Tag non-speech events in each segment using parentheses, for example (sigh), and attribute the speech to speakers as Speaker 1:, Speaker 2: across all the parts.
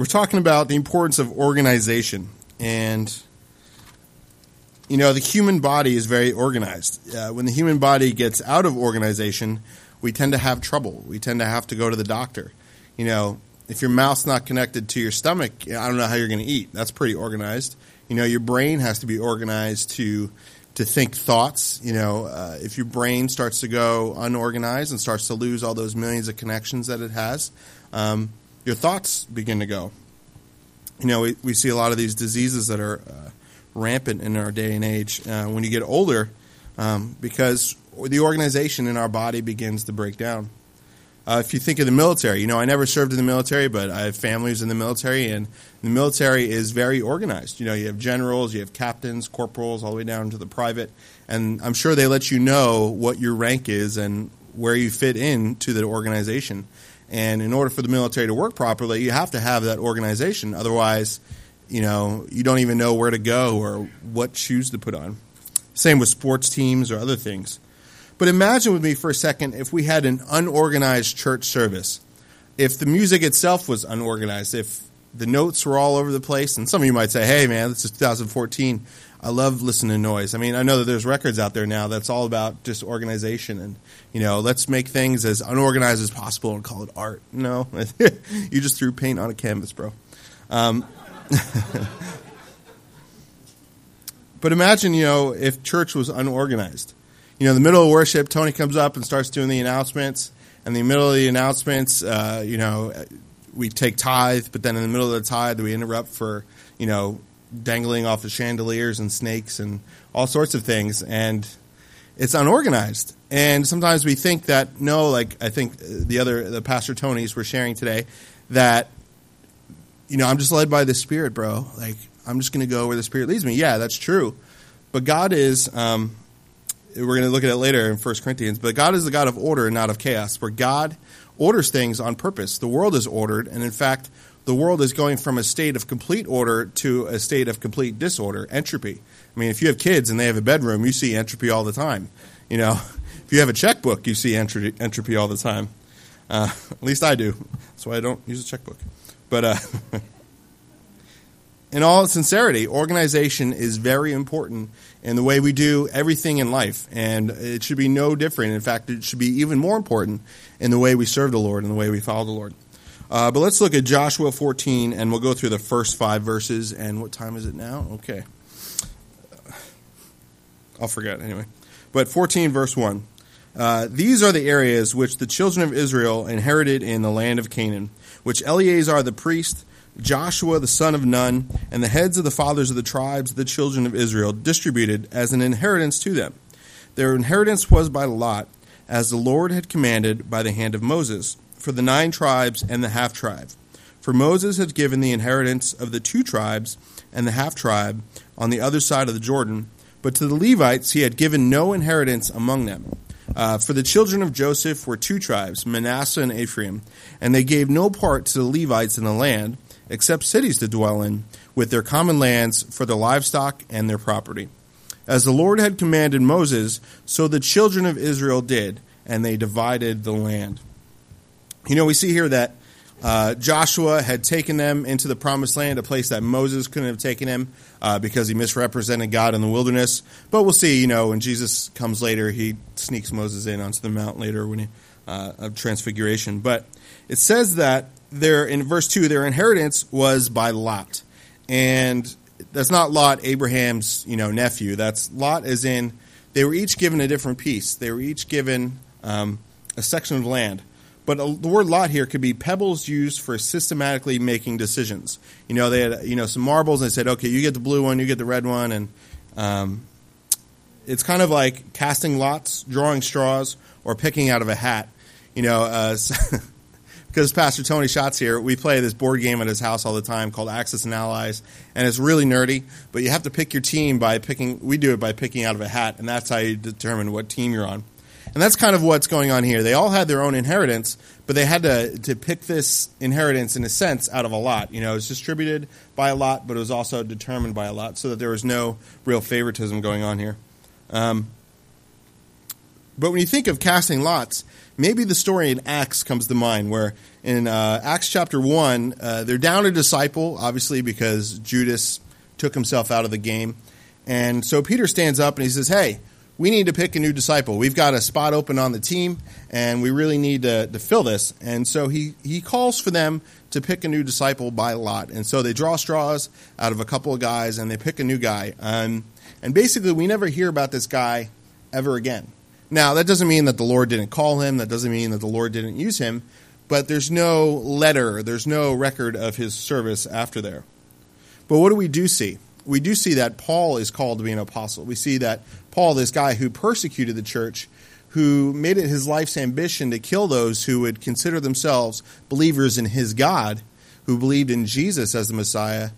Speaker 1: we're talking about the importance of organization. And, you know, the human body is very organized. Uh, when the human body gets out of organization, we tend to have trouble. We tend to have to go to the doctor. You know, if your mouth's not connected to your stomach, I don't know how you're going to eat. That's pretty organized. You know, your brain has to be organized to to think thoughts. You know, uh, if your brain starts to go unorganized and starts to lose all those millions of connections that it has, um, your thoughts begin to go. You know, we, we see a lot of these diseases that are uh, rampant in our day and age uh, when you get older um, because the organization in our body begins to break down. Uh, if you think of the military, you know, I never served in the military, but I have families in the military, and the military is very organized. You know, you have generals, you have captains, corporals, all the way down to the private, and I'm sure they let you know what your rank is and where you fit into the organization. And in order for the military to work properly, you have to have that organization. Otherwise, you know, you don't even know where to go or what shoes to put on. Same with sports teams or other things. But imagine with me for a second if we had an unorganized church service. If the music itself was unorganized, if the notes were all over the place, and some of you might say, hey man, this is 2014. I love listening to noise. I mean, I know that there's records out there now that's all about just organization and, you know, let's make things as unorganized as possible and call it art. No, (laughs) you just threw paint on a canvas, bro. Um, (laughs) but imagine, you know, if church was unorganized you know, in the middle of worship, Tony comes up and starts doing the announcements. And in the middle of the announcements, uh, you know, we take tithe, but then in the middle of the tithe, we interrupt for, you know, dangling off of chandeliers and snakes and all sorts of things. And it's unorganized. And sometimes we think that, no, like I think the other, the Pastor Tonys were sharing today, that, you know, I'm just led by the Spirit, bro. Like, I'm just going to go where the Spirit leads me. Yeah, that's true. But God is, um, we're going to look at it later in 1 Corinthians, but God is the God of order and not of chaos, where God orders things on purpose. The world is ordered, and in fact, the world is going from a state of complete order to a state of complete disorder, entropy. I mean, if you have kids and they have a bedroom, you see entropy all the time. You know, (laughs) if you have a checkbook, you see entropy all the time. Uh, at least I do. That's why I don't use a checkbook. But uh, (laughs) in all sincerity, organization is very important in the way we do everything in life. And it should be no different. In fact, it should be even more important in the way we serve the Lord and the way we follow the Lord. Uh, but let's look at Joshua 14, and we'll go through the first five verses. And what time is it now? Okay. I'll forget anyway. But 14, verse 1. Uh, These are the areas which the children of Israel inherited in the land of Canaan, which Eleazar the priest Joshua the son of Nun, and the heads of the fathers of the tribes of the children of Israel distributed as an inheritance to them. Their inheritance was by lot, as the Lord had commanded by the hand of Moses, for the nine tribes and the half tribe. For Moses had given the inheritance of the two tribes and the half tribe on the other side of the Jordan, but to the Levites he had given no inheritance among them. Uh, for the children of Joseph were two tribes, Manasseh and Ephraim, and they gave no part to the Levites in the land except cities to dwell in, with their common lands for their livestock and their property. As the Lord had commanded Moses, so the children of Israel did, and they divided the land. You know, we see here that uh, Joshua had taken them into the promised land, a place that Moses couldn't have taken him uh, because he misrepresented God in the wilderness. But we'll see, you know, when Jesus comes later, he sneaks Moses in onto the mount later when he, uh, of transfiguration. But it says that their in verse two, their inheritance was by Lot, and that's not Lot, Abraham's you know nephew. That's Lot, as in they were each given a different piece. They were each given um, a section of land. But the word lot here could be pebbles used for systematically making decisions. You know, they had you know some marbles and they said, okay, you get the blue one, you get the red one, and um, it's kind of like casting lots, drawing straws, or picking out of a hat. You know, uh, (laughs) because Pastor Tony Schatz here, we play this board game at his house all the time called Axis and Allies, and it's really nerdy. But you have to pick your team by picking. We do it by picking out of a hat, and that's how you determine what team you're on. And that's kind of what's going on here. They all had their own inheritance, but they had to to pick this inheritance in a sense out of a lot. You know, it's distributed by a lot, but it was also determined by a lot, so that there was no real favoritism going on here. Um, but when you think of casting lots, maybe the story in Acts comes to mind, where in uh, Acts chapter 1, uh, they're down a disciple, obviously, because Judas took himself out of the game. And so Peter stands up and he says, Hey, we need to pick a new disciple. We've got a spot open on the team, and we really need to, to fill this. And so he, he calls for them to pick a new disciple by lot. And so they draw straws out of a couple of guys, and they pick a new guy. Um, and basically, we never hear about this guy ever again. Now, that doesn't mean that the Lord didn't call him, that doesn't mean that the Lord didn't use him, but there's no letter, there's no record of his service after there. But what do we do see? We do see that Paul is called to be an apostle. We see that Paul, this guy who persecuted the church, who made it his life's ambition to kill those who would consider themselves believers in his God, who believed in Jesus as the Messiah,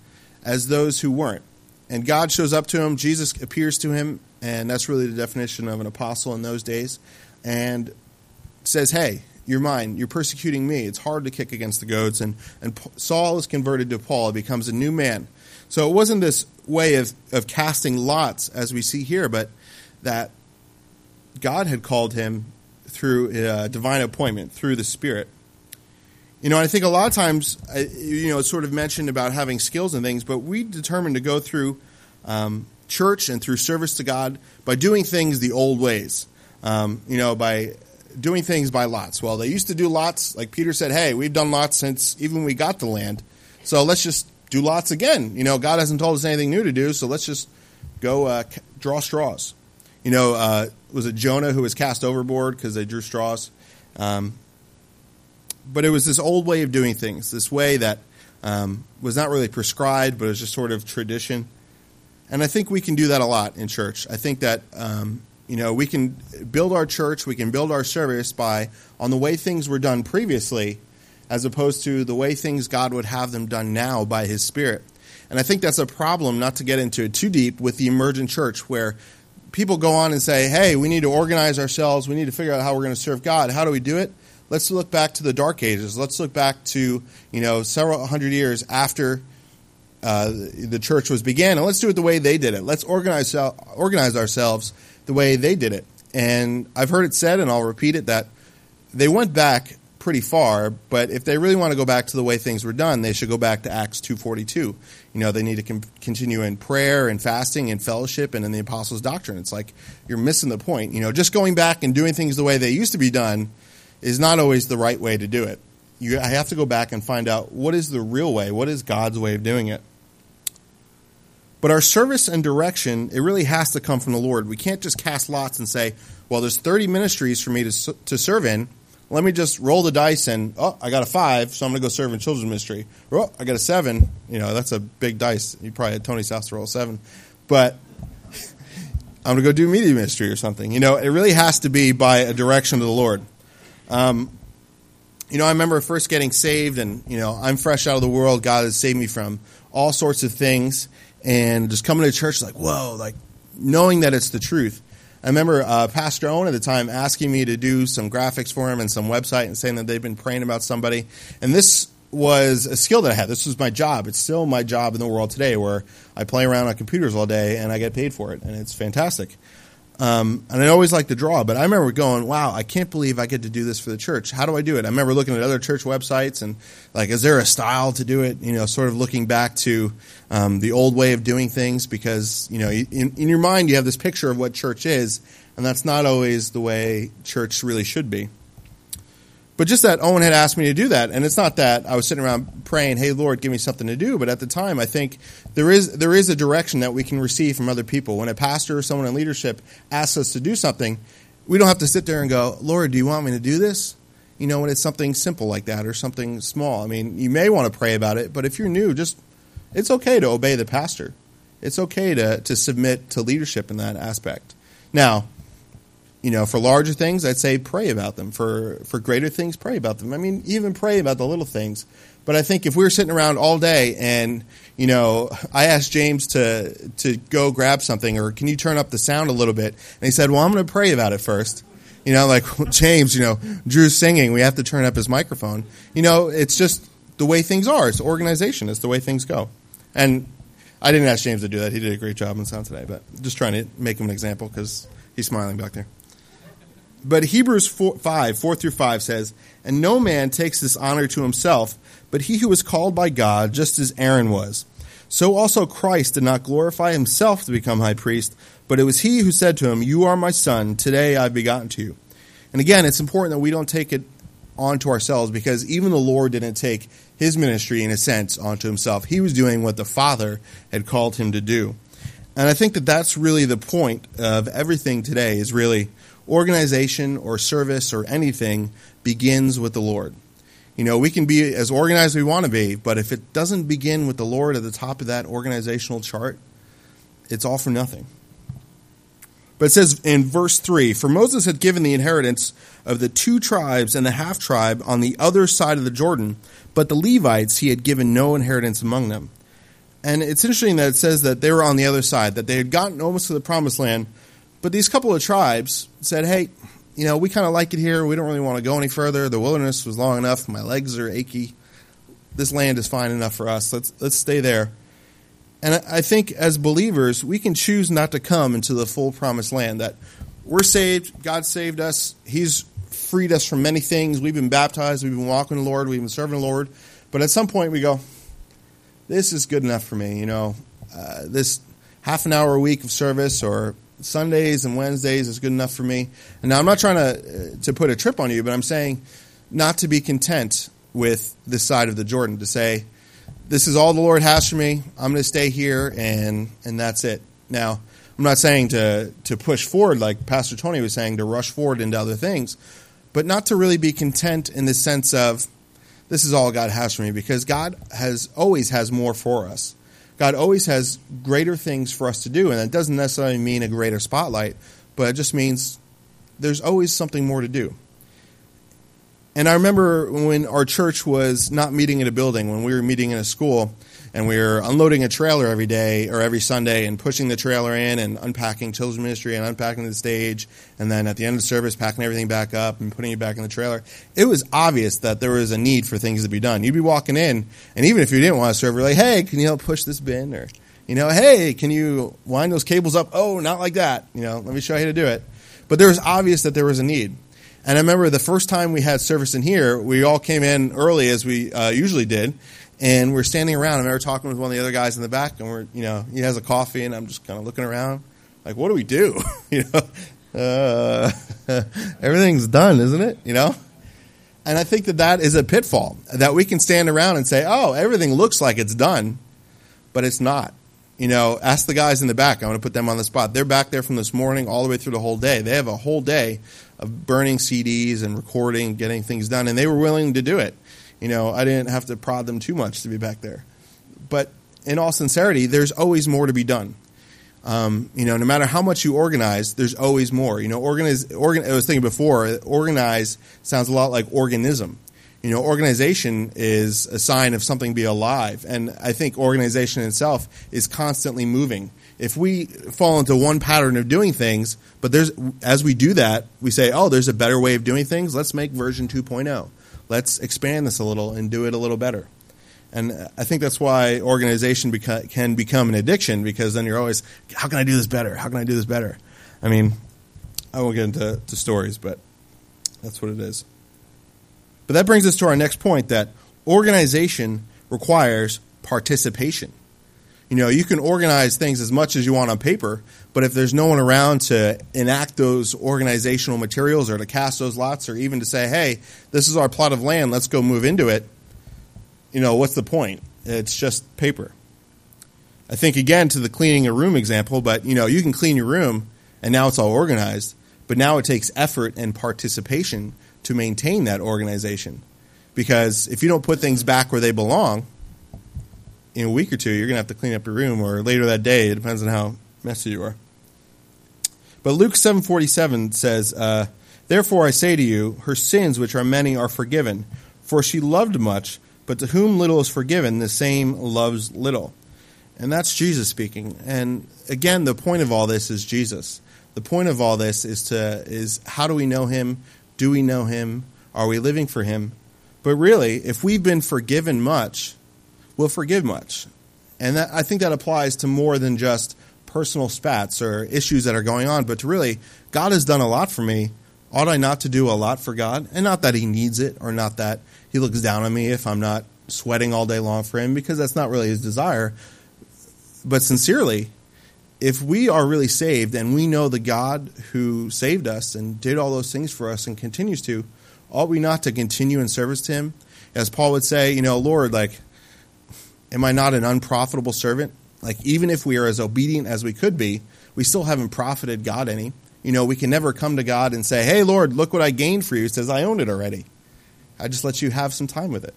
Speaker 1: as those who weren't. And God shows up to him, Jesus appears to him, and that's really the definition of an apostle in those days, and says, Hey, you're mine. You're persecuting me. It's hard to kick against the goads. And, and Saul is converted to Paul. He becomes a new man. So it wasn't this way of, of casting lots as we see here, but that God had called him through a divine appointment, through the Spirit. You know, I think a lot of times, uh, you know, it's sort of mentioned about having skills and things, but we determined to go through um, church and through service to God by doing things the old ways. Um, you know, by doing things by lots. Well, they used to do lots, like Peter said, hey, we've done lots since even we got the land. So let's just do lots again. You know, God hasn't told us anything new to do, so let's just go uh, draw straws. You know, uh, was it Jonah who was cast overboard because they drew straws? Um, but it was this old way of doing things, this way that um, was not really prescribed, but it was just sort of tradition. And I think we can do that a lot in church. I think that um, you know we can build our church, we can build our service by on the way things were done previously, as opposed to the way things God would have them done now by His Spirit. And I think that's a problem, not to get into it too deep, with the emergent church, where people go on and say, "Hey, we need to organize ourselves. We need to figure out how we're going to serve God. How do we do it?" let's look back to the dark ages. Let's look back to you know several hundred years after uh, the church was began, and let's do it the way they did it. Let's organize organize ourselves the way they did it. And I've heard it said, and I'll repeat it, that they went back pretty far, but if they really want to go back to the way things were done, they should go back to Acts 2:42. You know, they need to com- continue in prayer and fasting and fellowship and in the apostles' doctrine. It's like you're missing the point. You know, just going back and doing things the way they used to be done is not always the right way to do it. You I have to go back and find out what is the real way, what is God's way of doing it. But our service and direction, it really has to come from the Lord. We can't just cast lots and say, well, there's 30 ministries for me to, to serve in. Let me just roll the dice and, oh, I got a five, so I'm going to go serve in children's ministry. oh, I got a seven. You know, that's a big dice. You probably had Tony house to roll seven. But (laughs) I'm going to go do media ministry or something. You know, it really has to be by a direction of the Lord. Um, you know, I remember first getting saved, and you know, I'm fresh out of the world. God has saved me from all sorts of things, and just coming to church, like, whoa, like knowing that it's the truth. I remember uh, Pastor Owen at the time asking me to do some graphics for him and some website, and saying that they've been praying about somebody, and this was a skill that I had. This was my job. It's still my job in the world today, where I play around on computers all day and I get paid for it, and it's fantastic. Um, and I always like to draw, but I remember going, wow, I can't believe I get to do this for the church. How do I do it? I remember looking at other church websites and like, is there a style to do it? You know, sort of looking back to um, the old way of doing things because, you know, in, in your mind you have this picture of what church is, and that's not always the way church really should be. But just that Owen had asked me to do that, and it's not that I was sitting around praying, "Hey Lord, give me something to do." But at the time, I think there is there is a direction that we can receive from other people. When a pastor or someone in leadership asks us to do something, we don't have to sit there and go, "Lord, do you want me to do this?" You know, when it's something simple like that or something small. I mean, you may want to pray about it, but if you're new, just it's okay to obey the pastor. It's okay to to submit to leadership in that aspect. Now, you know, for larger things, I'd say pray about them. For for greater things, pray about them. I mean, even pray about the little things. But I think if we were sitting around all day and you know, I asked James to to go grab something, or can you turn up the sound a little bit? And he said, "Well, I'm going to pray about it first. You know, like (laughs) James, you know, Drew's singing. We have to turn up his microphone. You know, it's just the way things are. It's organization. It's the way things go. And I didn't ask James to do that. He did a great job on sound today, but just trying to make him an example because he's smiling back there. But Hebrews 4, 5, 4 through 5 says, And no man takes this honor to himself, but he who was called by God, just as Aaron was. So also Christ did not glorify himself to become high priest, but it was he who said to him, You are my son, today I've begotten to you. And again, it's important that we don't take it onto ourselves because even the Lord didn't take his ministry, in a sense, onto himself. He was doing what the Father had called him to do. And I think that that's really the point of everything today is really organization or service or anything begins with the Lord. You know, we can be as organized as we want to be, but if it doesn't begin with the Lord at the top of that organizational chart, it's all for nothing. But it says in verse 3 For Moses had given the inheritance of the two tribes and the half tribe on the other side of the Jordan, but the Levites he had given no inheritance among them. And it's interesting that it says that they were on the other side, that they had gotten almost to the promised land, but these couple of tribes said, hey, you know, we kind of like it here. We don't really want to go any further. The wilderness was long enough. My legs are achy. This land is fine enough for us. Let's let's stay there. And I think as believers, we can choose not to come into the full promised land. That we're saved, God saved us, He's freed us from many things. We've been baptized, we've been walking the Lord, we've been serving the Lord. But at some point, we go, "This is good enough for me." You know, uh, this half an hour a week of service or Sundays and Wednesdays is good enough for me. And now I'm not trying to uh, to put a trip on you, but I'm saying not to be content with this side of the Jordan to say this is all the Lord has for me. I'm going to stay here, and and that's it. Now, I'm not saying to to push forward like Pastor Tony was saying to rush forward into other things, but not to really be content in the sense of this is all God has for me because God has always has more for us. God always has greater things for us to do, and that doesn't necessarily mean a greater spotlight, but it just means there's always something more to do. And I remember when our church was not meeting in a building, when we were meeting in a school, and we were unloading a trailer every day or every Sunday and pushing the trailer in and unpacking children's ministry and unpacking the stage, and then at the end of the service, packing everything back up and putting it back in the trailer. It was obvious that there was a need for things to be done. You'd be walking in, and even if you didn't want to serve, you're like, hey, can you help push this bin? Or, you know, hey, can you wind those cables up? Oh, not like that. You know, let me show you how to do it. But there was obvious that there was a need. And I remember the first time we had service in here, we all came in early as we uh, usually did, and we're standing around. I remember talking with one of the other guys in the back, and we're, you know, he has a coffee, and I'm just kind of looking around, like, what do we do? (laughs) you know, uh, (laughs) everything's done, isn't it? You know, and I think that that is a pitfall that we can stand around and say, oh, everything looks like it's done, but it's not. You know, ask the guys in the back. I'm going to put them on the spot. They're back there from this morning all the way through the whole day. They have a whole day of burning CDs and recording, getting things done, and they were willing to do it. You know, I didn't have to prod them too much to be back there. But in all sincerity, there's always more to be done. Um, you know, no matter how much you organize, there's always more. You know, organize. Organ, I was thinking before, organize sounds a lot like organism. You know, organization is a sign of something being alive, and I think organization itself is constantly moving if we fall into one pattern of doing things, but there's as we do that, we say, "Oh, there's a better way of doing things. Let's make version 2.0. Let's expand this a little and do it a little better." And I think that's why organization beca- can become an addiction because then you're always, "How can I do this better? How can I do this better?" I mean, I won't get into stories, but that's what it is. But that brings us to our next point that organization requires participation. You know, you can organize things as much as you want on paper, but if there's no one around to enact those organizational materials or to cast those lots or even to say, hey, this is our plot of land, let's go move into it, you know, what's the point? It's just paper. I think again to the cleaning a room example, but you know, you can clean your room and now it's all organized, but now it takes effort and participation to maintain that organization. Because if you don't put things back where they belong, in a week or two, you're going to have to clean up your room, or later that day. It depends on how messy you are. But Luke 7:47 says, uh, "Therefore I say to you, her sins, which are many, are forgiven, for she loved much. But to whom little is forgiven, the same loves little." And that's Jesus speaking. And again, the point of all this is Jesus. The point of all this is to is how do we know Him? Do we know Him? Are we living for Him? But really, if we've been forgiven much, will forgive much. And that, I think that applies to more than just personal spats or issues that are going on, but to really, God has done a lot for me ought I not to do a lot for God? And not that he needs it or not that he looks down on me if I'm not sweating all day long for him, because that's not really his desire. But sincerely, if we are really saved and we know the God who saved us and did all those things for us and continues to, ought we not to continue in service to him? As Paul would say, you know, Lord, like, am I not an unprofitable servant? Like, even if we are as obedient as we could be, we still haven't profited God any. You know, we can never come to God and say, hey, Lord, look what I gained for you. He says, I own it already. I just let you have some time with it.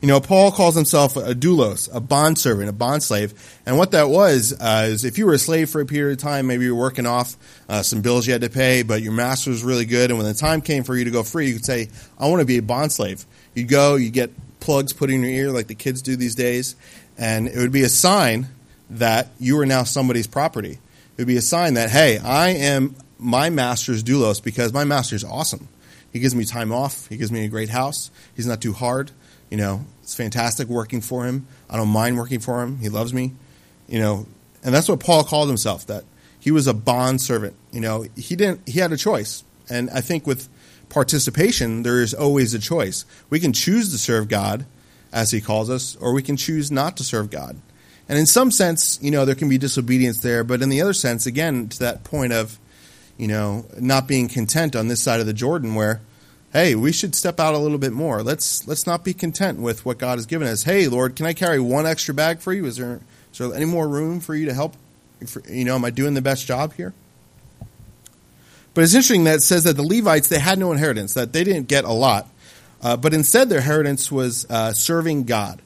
Speaker 1: You know, Paul calls himself a doulos, a bondservant, a bondslave. And what that was uh, is if you were a slave for a period of time, maybe you were working off uh, some bills you had to pay, but your master was really good. And when the time came for you to go free, you could say, I want to be a bondslave. You'd go, you get plugs put in your ear like the kids do these days, and it would be a sign that you are now somebody's property. It would be a sign that, hey, I am my master's doulos because my master's awesome. He gives me time off. He gives me a great house. He's not too hard. You know, it's fantastic working for him. I don't mind working for him. He loves me. You know, and that's what Paul called himself. That he was a bond servant. You know, he didn't. He had a choice, and I think with participation, there is always a choice. We can choose to serve God, as He calls us, or we can choose not to serve God. And in some sense, you know, there can be disobedience there, but in the other sense, again, to that point of, you know, not being content on this side of the Jordan, where, hey, we should step out a little bit more. Let's let's not be content with what God has given us. Hey, Lord, can I carry one extra bag for you? Is there is there any more room for you to help? You know, am I doing the best job here? But it's interesting that it says that the Levites they had no inheritance, that they didn't get a lot, uh, but instead their inheritance was uh, serving God.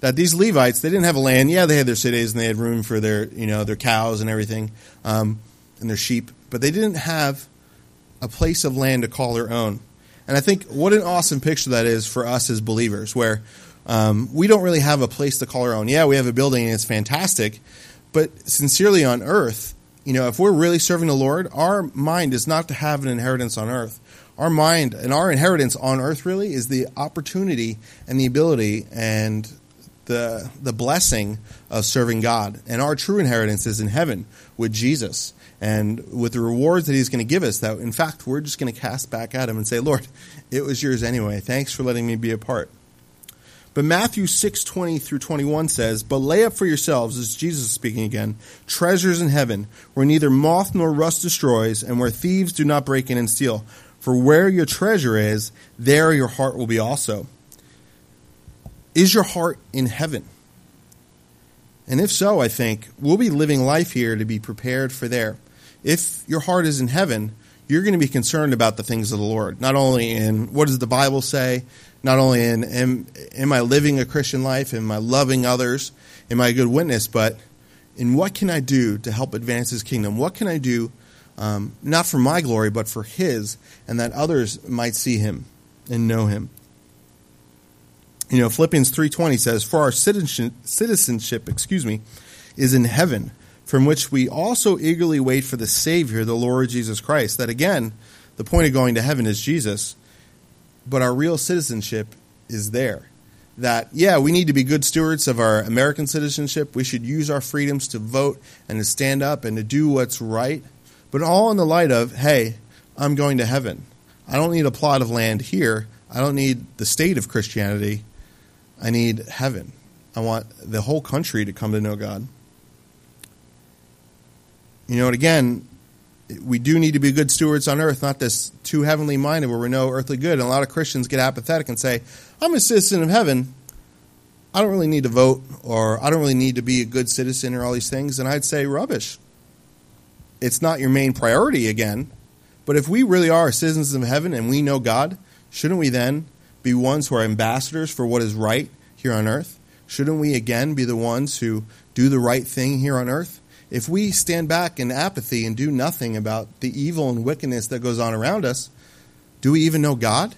Speaker 1: That these Levites they didn't have a land. Yeah, they had their cities and they had room for their you know their cows and everything, um, and their sheep, but they didn't have a place of land to call their own. And I think what an awesome picture that is for us as believers, where um, we don't really have a place to call our own. Yeah, we have a building and it's fantastic, but sincerely on earth, you know, if we're really serving the Lord, our mind is not to have an inheritance on earth. Our mind and our inheritance on earth really is the opportunity and the ability and the the blessing of serving God. And our true inheritance is in heaven with Jesus and with the rewards that he's going to give us that in fact we're just going to cast back at him and say, "Lord, it was yours anyway. Thanks for letting me be a part." But Matthew 6:20 through 21 says, "But lay up for yourselves, as Jesus is speaking again, treasures in heaven, where neither moth nor rust destroys, and where thieves do not break in and steal. For where your treasure is, there your heart will be also." Is your heart in heaven? And if so, I think we'll be living life here to be prepared for there. If your heart is in heaven, you're going to be concerned about the things of the Lord, not only in what does the Bible say, not only in am, am I living a Christian life, am I loving others, am I a good witness, but in what can I do to help advance His kingdom? What can I do, um, not for my glory, but for His, and that others might see Him and know Him? You know, Philippians three twenty says, "For our citizenship, citizenship, excuse me, is in heaven, from which we also eagerly wait for the Savior, the Lord Jesus Christ." That again, the point of going to heaven is Jesus but our real citizenship is there. That, yeah, we need to be good stewards of our American citizenship. We should use our freedoms to vote and to stand up and to do what's right, but all in the light of, hey, I'm going to heaven. I don't need a plot of land here. I don't need the state of Christianity. I need heaven. I want the whole country to come to know God. You know, and again, we do need to be good stewards on earth, not this too heavenly minded where we're no earthly good. And a lot of Christians get apathetic and say, I'm a citizen of heaven. I don't really need to vote or I don't really need to be a good citizen or all these things. And I'd say, rubbish. It's not your main priority again. But if we really are citizens of heaven and we know God, shouldn't we then be ones who are ambassadors for what is right here on earth? Shouldn't we again be the ones who do the right thing here on earth? If we stand back in apathy and do nothing about the evil and wickedness that goes on around us, do we even know God?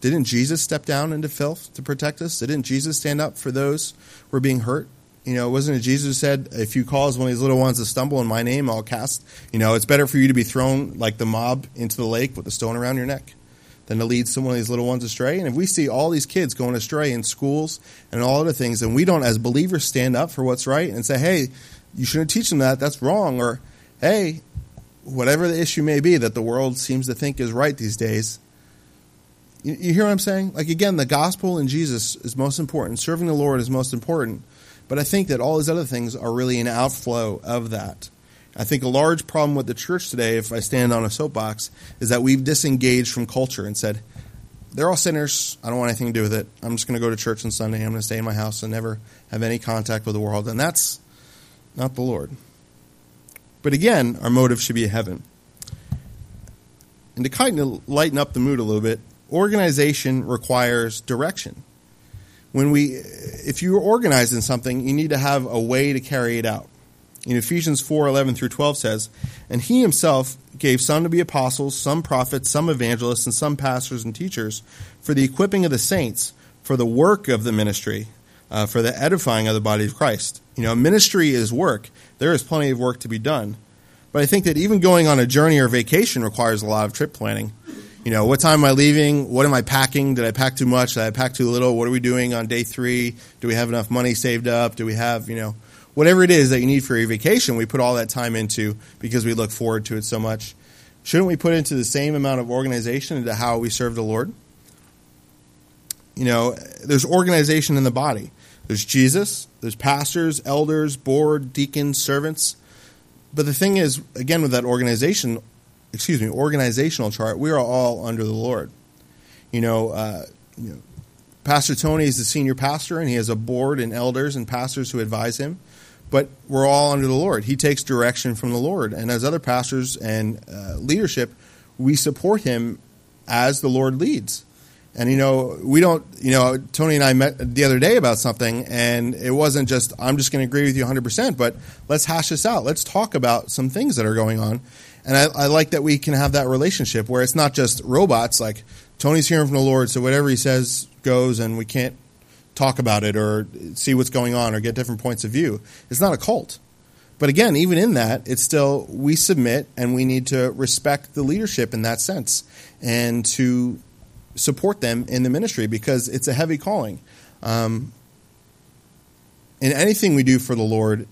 Speaker 1: Didn't Jesus step down into filth to protect us? Didn't Jesus stand up for those who were being hurt? You know, wasn't it Jesus who said, if you cause one of these little ones to stumble in my name, I'll cast, you know, it's better for you to be thrown like the mob into the lake with a stone around your neck than to lead some of these little ones astray. And if we see all these kids going astray in schools and all other things, and we don't, as believers, stand up for what's right and say, hey, you shouldn't teach them that. That's wrong. Or, hey, whatever the issue may be that the world seems to think is right these days. You, you hear what I'm saying? Like, again, the gospel and Jesus is most important. Serving the Lord is most important. But I think that all these other things are really an outflow of that. I think a large problem with the church today, if I stand on a soapbox, is that we've disengaged from culture and said, they're all sinners. I don't want anything to do with it. I'm just going to go to church on Sunday. I'm going to stay in my house and never have any contact with the world. And that's not the Lord. But again, our motive should be heaven. And to kind of lighten up the mood a little bit, organization requires direction. When we, if you're organized in something, you need to have a way to carry it out. In Ephesians 4 11 through 12 says, And he himself gave some to be apostles, some prophets, some evangelists, and some pastors and teachers for the equipping of the saints, for the work of the ministry, uh, for the edifying of the body of Christ. You know, ministry is work. There is plenty of work to be done. But I think that even going on a journey or vacation requires a lot of trip planning. You know, what time am I leaving? What am I packing? Did I pack too much? Did I pack too little? What are we doing on day three? Do we have enough money saved up? Do we have, you know, whatever it is that you need for your vacation, we put all that time into because we look forward to it so much. Shouldn't we put into the same amount of organization into how we serve the Lord? You know, there's organization in the body. There's Jesus, there's pastors, elders, board, deacons, servants. But the thing is, again, with that organization, excuse me, organizational chart, we are all under the Lord. You know, uh, you know, Pastor Tony is the senior pastor, and he has a board and elders and pastors who advise him. But we're all under the Lord. He takes direction from the Lord, and as other pastors and uh, leadership, we support him as the Lord leads. And you know, we don't. You know, Tony and I met the other day about something, and it wasn't just I'm just going to agree with you 100. percent But let's hash this out. Let's talk about some things that are going on. And I, I like that we can have that relationship where it's not just robots. Like Tony's hearing from the Lord, so whatever he says goes, and we can't talk about it or see what's going on or get different points of view. It's not a cult. But again, even in that, it's still we submit and we need to respect the leadership in that sense and to support them in the ministry because it's a heavy calling. Um, in anything we do for the Lord,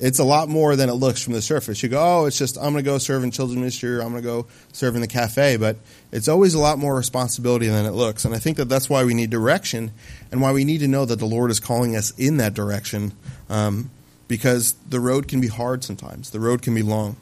Speaker 1: it's a lot more than it looks from the surface. You go, oh, it's just I'm going to go serve in children's ministry or I'm going to go serve in the cafe, but it's always a lot more responsibility than it looks. And I think that that's why we need direction and why we need to know that the Lord is calling us in that direction um, because the road can be hard sometimes. The road can be long.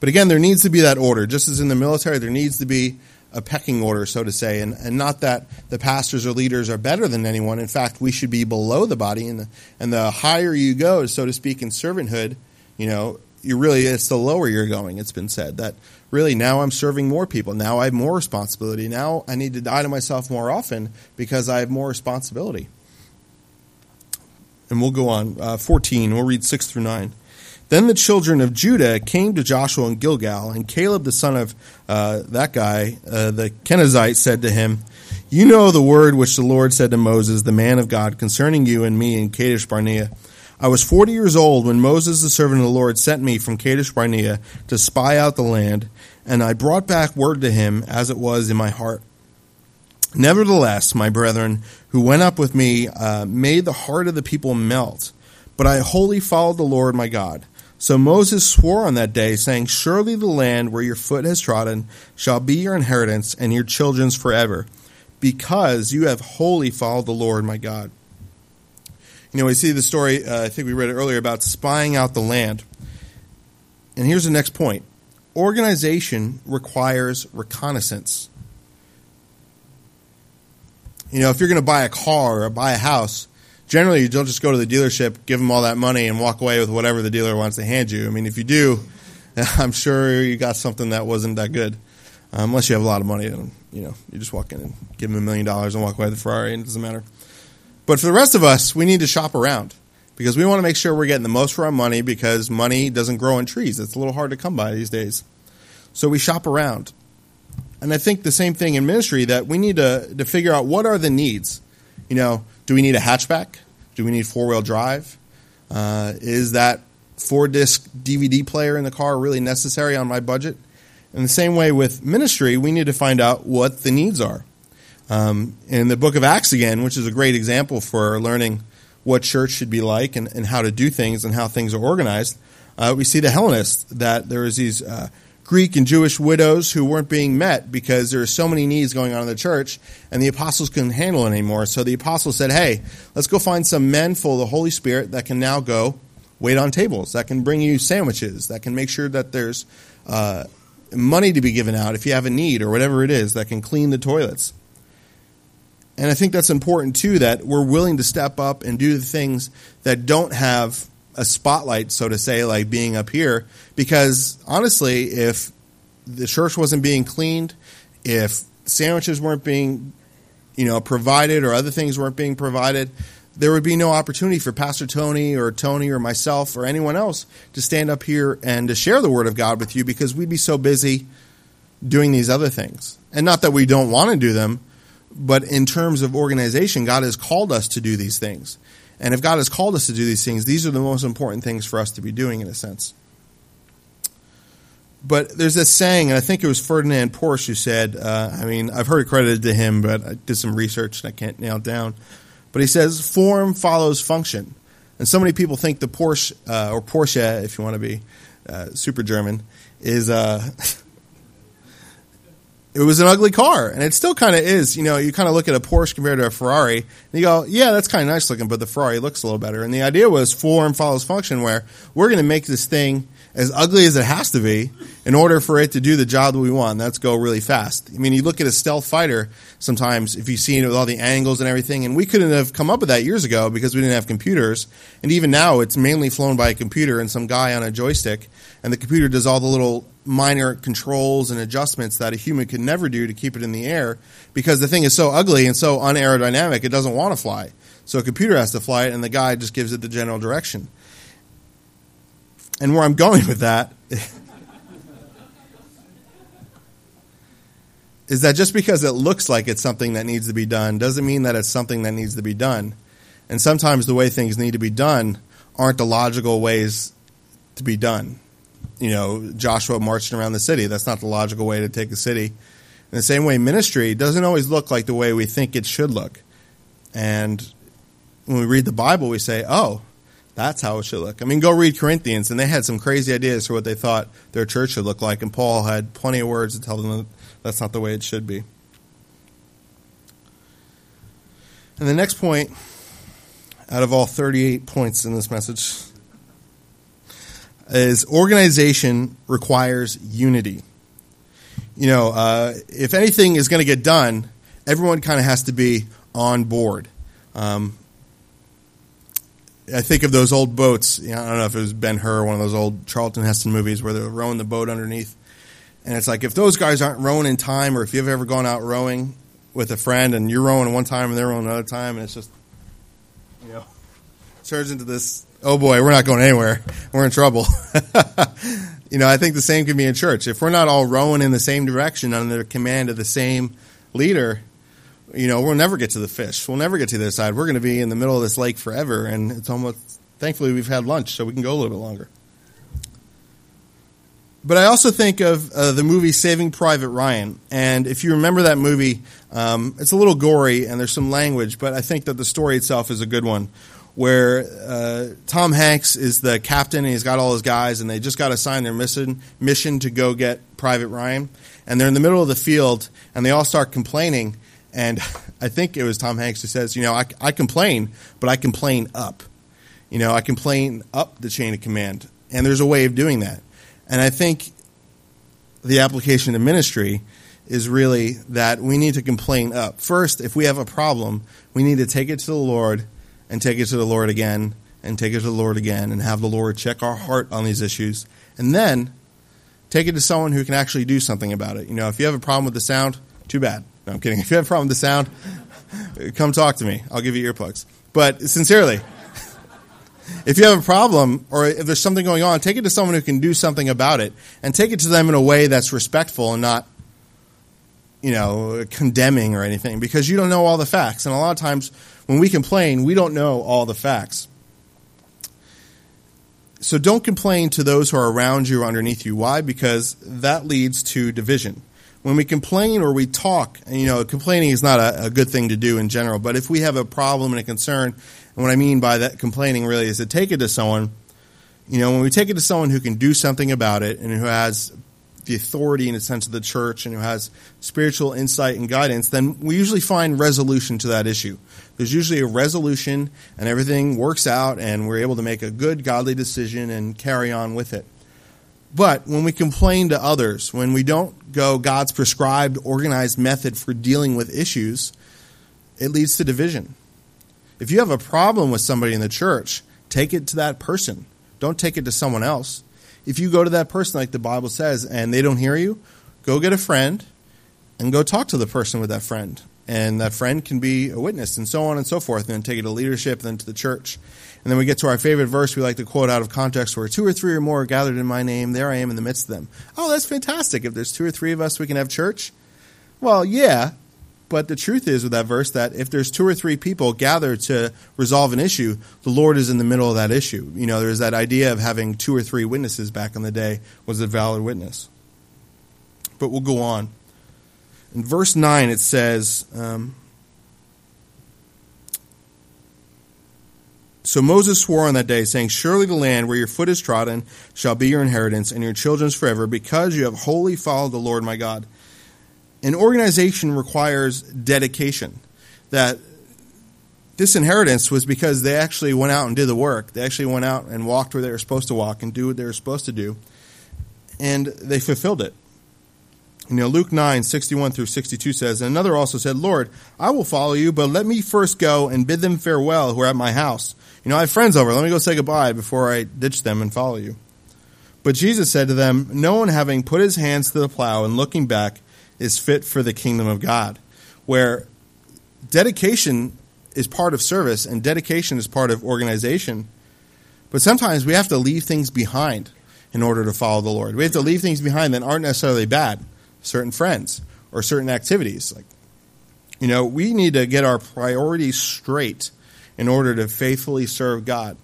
Speaker 1: But again, there needs to be that order. Just as in the military, there needs to be a pecking order, so to say, and, and not that the pastors or leaders are better than anyone. In fact, we should be below the body, and the, and the higher you go, so to speak, in servanthood, you know, you really it's the lower you're going. It's been said that really now I'm serving more people. Now I have more responsibility. Now I need to die to myself more often because I have more responsibility. And we'll go on. Uh, 14, we'll read 6 through 9. Then the children of Judah came to Joshua in Gilgal, and Caleb, the son of uh, that guy, uh, the Kenizzite, said to him, You know the word which the Lord said to Moses, the man of God, concerning you and me in Kadesh Barnea. I was forty years old when Moses, the servant of the Lord, sent me from Kadesh Barnea to spy out the land, and I brought back word to him as it was in my heart. Nevertheless, my brethren, who went up with me, uh, made the heart of the people melt. But I wholly followed the Lord my God. So Moses swore on that day, saying, Surely the land where your foot has trodden shall be your inheritance and your children's forever, because you have wholly followed the Lord my God. You know, we see the story, uh, I think we read it earlier, about spying out the land. And here's the next point organization requires reconnaissance. You know, if you're going to buy a car or buy a house, generally you don't just go to the dealership, give them all that money, and walk away with whatever the dealer wants to hand you. I mean, if you do, (laughs) I'm sure you got something that wasn't that good. Uh, unless you have a lot of money, and you know, you just walk in and give them a million dollars and walk away with a Ferrari, and it doesn't matter. But for the rest of us, we need to shop around because we want to make sure we're getting the most for our money because money doesn't grow in trees. It's a little hard to come by these days. So we shop around. And I think the same thing in ministry that we need to, to figure out what are the needs. You know, do we need a hatchback? Do we need four wheel drive? Uh, is that four disc DVD player in the car really necessary on my budget? In the same way with ministry, we need to find out what the needs are. Um, in the book of Acts again, which is a great example for learning what church should be like and, and how to do things and how things are organized, Uh, we see the Hellenists that there is these uh, Greek and Jewish widows who weren't being met because there are so many needs going on in the church, and the apostles couldn't handle it anymore. So the apostles said, "Hey, let's go find some men full of the Holy Spirit that can now go wait on tables, that can bring you sandwiches, that can make sure that there's uh, money to be given out if you have a need or whatever it is, that can clean the toilets." And I think that's important too that we're willing to step up and do the things that don't have a spotlight, so to say, like being up here. Because honestly, if the church wasn't being cleaned, if sandwiches weren't being, you know, provided or other things weren't being provided, there would be no opportunity for Pastor Tony or Tony or myself or anyone else to stand up here and to share the Word of God with you because we'd be so busy doing these other things. And not that we don't want to do them, but in terms of organization, God has called us to do these things. And if God has called us to do these things, these are the most important things for us to be doing in a sense. But there's this saying, and I think it was Ferdinand Porsche who said, uh, I mean, I've heard it credited to him, but I did some research and I can't nail it down. But he says, form follows function. And so many people think the Porsche, uh, or Porsche, if you want to be uh, super German, is uh, (laughs) it was an ugly car, and it still kind of is. You know, you kind of look at a Porsche compared to a Ferrari, and you go, "Yeah, that's kind of nice looking," but the Ferrari looks a little better. And the idea was form follows function, where we're going to make this thing as ugly as it has to be in order for it to do the job that we want. That's go really fast. I mean, you look at a stealth fighter. Sometimes, if you've seen it with all the angles and everything, and we couldn't have come up with that years ago because we didn't have computers. And even now, it's mainly flown by a computer and some guy on a joystick, and the computer does all the little minor controls and adjustments that a human could never do to keep it in the air because the thing is so ugly and so unaerodynamic it doesn't want to fly. So a computer has to fly it and the guy just gives it the general direction. And where I'm going with that (laughs) is that just because it looks like it's something that needs to be done doesn't mean that it's something that needs to be done. And sometimes the way things need to be done aren't the logical ways to be done you know, Joshua marching around the city. That's not the logical way to take a city. In the same way, ministry doesn't always look like the way we think it should look. And when we read the Bible, we say, oh, that's how it should look. I mean, go read Corinthians, and they had some crazy ideas for what they thought their church should look like, and Paul had plenty of words to tell them that that's not the way it should be. And the next point, out of all 38 points in this message, is organization requires unity. You know, uh, if anything is going to get done, everyone kind of has to be on board. Um, I think of those old boats. You know, I don't know if it was Ben Hur, one of those old Charlton Heston movies where they're rowing the boat underneath. And it's like if those guys aren't rowing in time, or if you've ever gone out rowing with a friend and you're rowing one time and they're rowing another time, and it's just, you know, turns into this oh boy, we're not going anywhere. We're in trouble. (laughs) you know, I think the same can be in church. If we're not all rowing in the same direction under the command of the same leader, you know, we'll never get to the fish. We'll never get to the other side. We're going to be in the middle of this lake forever. And it's almost, thankfully, we've had lunch, so we can go a little bit longer. But I also think of uh, the movie Saving Private Ryan. And if you remember that movie, um, it's a little gory and there's some language, but I think that the story itself is a good one where uh, Tom Hanks is the captain and he's got all his guys and they just got assigned their mission mission to go get Private Ryan and they're in the middle of the field and they all start complaining and (laughs) I think it was Tom Hanks who says, you know, I, I complain, but I complain up. You know, I complain up the chain of command and there's a way of doing that. And I think the application of ministry is really that we need to complain up. First, if we have a problem, we need to take it to the Lord and take it to the Lord again and take it to the Lord again and have the Lord check our heart on these issues. And then take it to someone who can actually do something about it. You know, if you have a problem with the sound, too bad. No, I'm kidding. (laughs) If you have a problem with the sound, (laughs) come talk to me. I'll give you earplugs. But sincerely, (laughs) if you have a problem or if there's something going on, take it to someone who can do something about it and take it to them in a way that's respectful and not you know, condemning or anything because you don't know all the facts. And a lot of times when we complain, we don't know all the facts. So don't complain to those who are around you or underneath you. Why? Because that leads to division. When we complain or we talk, and you know, complaining is not a, a good thing to do in general, but if we have a problem and a concern, and what I mean by that complaining really is to take it to someone You know, when we take it to someone who can do something about it and who has the authority in a sense of the church and who has spiritual insight and guidance, then we usually find resolution to that issue. There's usually a resolution and everything works out and we're able to make a good godly decision and carry on with it. But when we complain to others, when we don't go God's prescribed, organized method for dealing with issues, it leads to division. If you have a problem with somebody in the church, take it to that person. Don't take it to someone else. If you go to that person, like the Bible says, and they don't hear you, go get a friend and go talk to the person with that friend. And that friend can be a witness, and so on and so forth, and then take it to leadership, then to the church. And then we get to our favorite verse we like to quote out of context where two or three or more are gathered in my name, there I am in the midst of them. Oh, that's fantastic. If there's two or three of us, we can have church. Well, yeah, but the truth is with that verse that if there's two or three people gathered to resolve an issue, the Lord is in the middle of that issue. You know, there's that idea of having two or three witnesses back in the day was a valid witness. But we'll go on. In verse 9, it says, um, So Moses swore on that day, saying, Surely the land where your foot is trodden shall be your inheritance, and your children's forever, because you have wholly followed the Lord my God. An organization requires dedication. That this inheritance was because they actually went out and did the work. They actually went out and walked where they were supposed to walk and do what they were supposed to do. And they fulfilled it. You know, Luke 9, 61 through 62 says, And another also said, Lord, I will follow you, but let me first go and bid them farewell who are at my house. You know, I have friends over. Let me go say goodbye before I ditch them and follow you. But Jesus said to them, No one having put his hands to the plow and looking back is fit for the kingdom of God. Where dedication is part of service and dedication is part of organization. But sometimes we have to leave things behind in order to follow the Lord. We have to leave things behind that aren't necessarily bad, certain friends or certain activities. Like, you know, we need to get our priorities straight in order to faithfully serve God.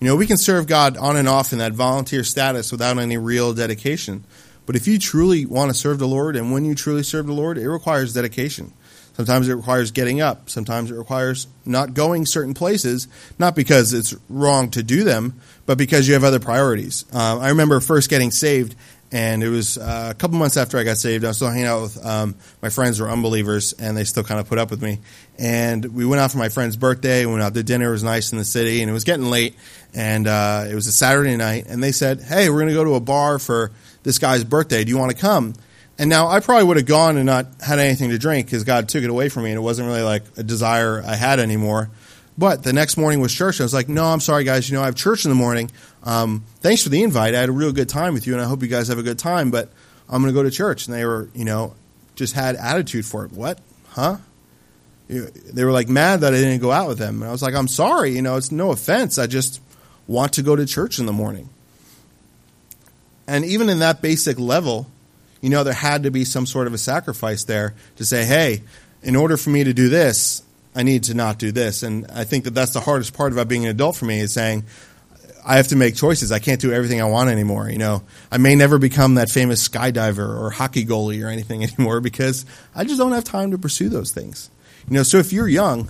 Speaker 1: You know, we can serve God on and off in that volunteer status without any real dedication. But if you truly want to serve the Lord, and when you truly serve the Lord, it requires dedication. Sometimes it requires getting up. Sometimes it requires not going certain places, not because it's wrong to do them, but because you have other priorities. Uh, I remember first getting saved and it was uh, a couple months after I got saved. I was still hanging out with um, my friends who were unbelievers, and they still kind of put up with me. And we went out for my friend's birthday. We went out to dinner. It was nice in the city, and it was getting late. And uh, it was a Saturday night, and they said, "Hey, we're going to go to a bar for this guy's birthday. Do you want to come?" And now I probably would have gone and not had anything to drink because God took it away from me, and it wasn't really like a desire I had anymore. But the next morning was church. I was like, no, I'm sorry, guys. You know, I have church in the morning. Um, thanks for the invite. I had a real good time with you, and I hope you guys have a good time. But I'm going to go to church. And they were, you know, just had attitude for it. What? Huh? They were like mad that I didn't go out with them. And I was like, I'm sorry. You know, it's no offense. I just want to go to church in the morning. And even in that basic level, you know, there had to be some sort of a sacrifice there to say, hey, in order for me to do this, I need to not do this. And I think that that's the hardest part about being an adult for me is saying, I have to make choices. I can't do everything I want anymore. You know, I may never become that famous skydiver or hockey goalie or anything (laughs) anymore because I just don't have time to pursue those things. You know, so if you're young,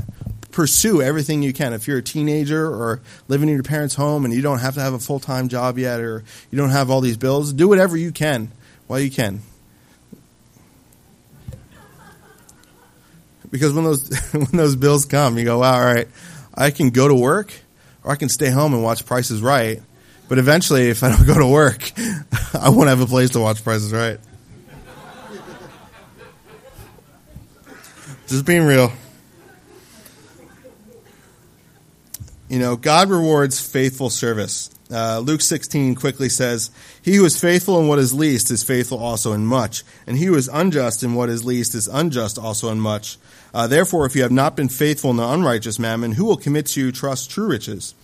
Speaker 1: pursue everything you can. If you're a teenager or living in your parents' home and you don't have to have a full time job yet or you don't have all these bills, do whatever you can while you can. Because when those (laughs) when those bills come, you go, wow, all right, I can go to work or I can stay home and watch Price Is Right. But eventually, if I don't (laughs) go to work, (laughs) I won't have a place to watch Price Is Right. Just being real. You know, God rewards faithful service. Uh, Luke 16 quickly says, He who is faithful in what is least is faithful also in much, and he who is unjust in what is least is unjust also in much. Uh, therefore, if you have not been faithful in the unrighteous mammon, who will commit to you trust true riches?